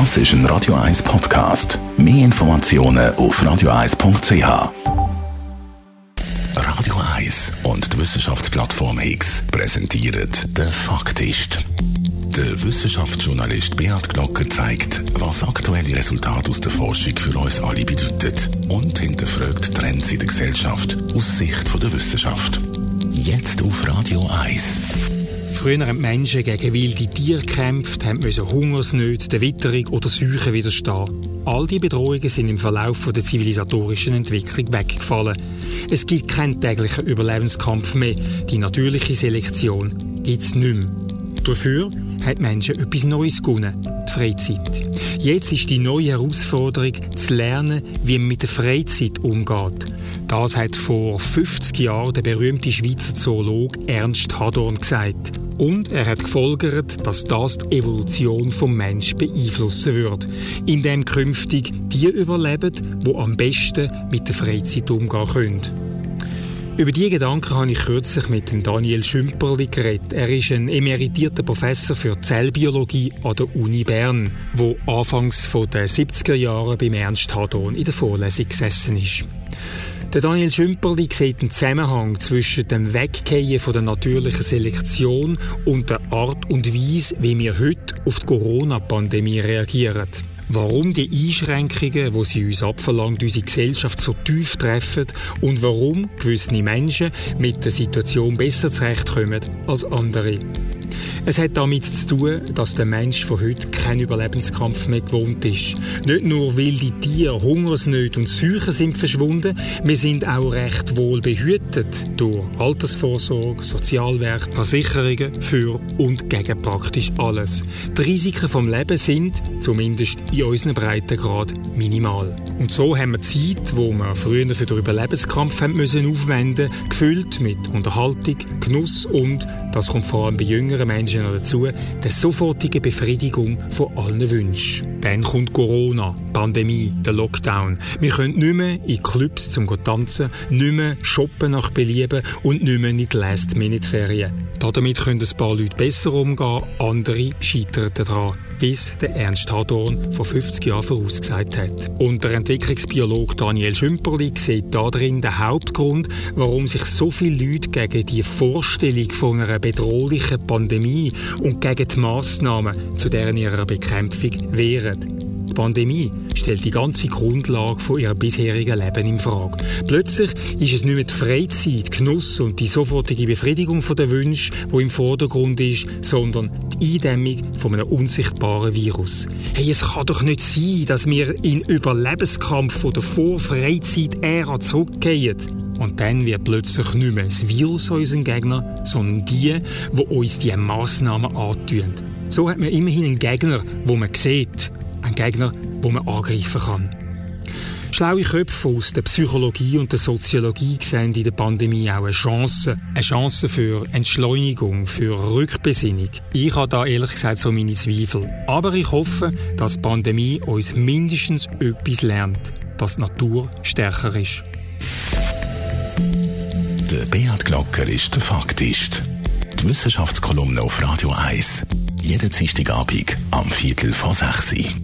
Das ist ein Radio 1 Podcast. Mehr Informationen auf radio1.ch. Radio 1 und die Wissenschaftsplattform X präsentieren den Faktist. Der Wissenschaftsjournalist Beat Glocker zeigt, was aktuelle Resultate aus der Forschung für uns alle bedeuten und hinterfragt Trends in der Gesellschaft aus Sicht der Wissenschaft. Jetzt auf Radio 1. Früher haben Menschen gegen wilde Tiere gekämpft, haben müssen Hungersnöte, der Witterung oder Seuchen widerstehen. All diese Bedrohungen sind im Verlauf der zivilisatorischen Entwicklung weggefallen. Es gibt keinen täglichen Überlebenskampf mehr. Die natürliche Selektion gibt es nicht mehr. Dafür haben Menschen etwas Neues gewonnen, die Freizeit. Jetzt ist die neue Herausforderung, zu lernen, wie man mit der Freizeit umgeht. Das hat vor 50 Jahren der berühmte Schweizer Zoologe Ernst Hadorn gesagt. Und er hat gefolgert, dass das die Evolution vom Mensch beeinflussen wird, indem künftig die überleben, wo am besten mit der Freizeit umgehen können. Über diese Gedanken habe ich kürzlich mit Daniel Schümperli geredet. Er ist ein emeritierter Professor für Zellbiologie an der Uni Bern, wo anfangs der 70er Jahre beim Ernst Hadon in der Vorlesung gesessen ist. Der Daniel Schümperli sieht einen Zusammenhang zwischen dem Weggehen von der natürlichen Selektion und der Art und Weise, wie wir heute auf die Corona-Pandemie reagieren. Warum die Einschränkungen, die sie uns abverlangt, unsere Gesellschaft so tief treffen und warum gewisse Menschen mit der Situation besser zurechtkommen als andere. Es hat damit zu tun, dass der Mensch von heute keinen Überlebenskampf mehr gewohnt ist. Nicht nur wilde Tiere, Hungersnöte und Seuchen sind verschwunden, wir sind auch recht wohl behütet durch Altersvorsorge, Sozialwerk, Versicherungen für und gegen praktisch alles. Die Risiken vom Leben sind, zumindest in unseren Breitengrad, minimal. Und so haben wir Zeit, wo wir früher für den Überlebenskampf aufwenden, gefüllt mit Unterhaltung, Genuss und, das kommt vor allem bei jüngeren Menschen Menschen dazu, der sofortige Befriedigung von allen Wünschen. Dann kommt Corona, Pandemie, der Lockdown. Wir können nicht mehr in Clubs zum tanzen, nicht mehr shoppen nach Belieben und nicht mehr in die Last-Minute-Ferien. Damit können ein paar Leute besser umgehen, andere scheitern daran wie es der Ernst Hadorn vor 50 Jahren vorausgesagt hat. Und der Entwicklungsbiologe Daniel Schümperli sieht darin den Hauptgrund, warum sich so viele Leute gegen die Vorstellung von einer bedrohlichen Pandemie und gegen die Massnahmen zu deren ihrer Bekämpfung wehren. Die Pandemie stellt die ganze Grundlage von ihrem bisherigen Leben in Frage. Plötzlich ist es nicht mehr die Freizeit, Genuss und die sofortige Befriedigung der Wünsche, wo im Vordergrund ist, sondern Eindämmung von einem unsichtbaren Virus. Hey, es kann doch nicht sein, dass wir in Überlebenskampf von der Vor-Freizeit-Ära zurückgehen. Und dann wird plötzlich nicht mehr das Virus unser Gegner, sondern die, die uns diese Massnahmen antun. So hat man immerhin einen Gegner, wo man sieht, ein Gegner, wo man angreifen kann. Schlaue Köpfe aus der Psychologie und der Soziologie sehen in der Pandemie auch eine Chance. Eine Chance für Entschleunigung, für Rückbesinnung. Ich habe da ehrlich gesagt so meine Zweifel. Aber ich hoffe, dass die Pandemie uns mindestens etwas lernt, dass die Natur stärker ist. Der Beat Glocker ist der Faktist. Die Wissenschaftskolumne auf Radio 1. Jeden Dienstagabend am Viertel vor 6 Uhr.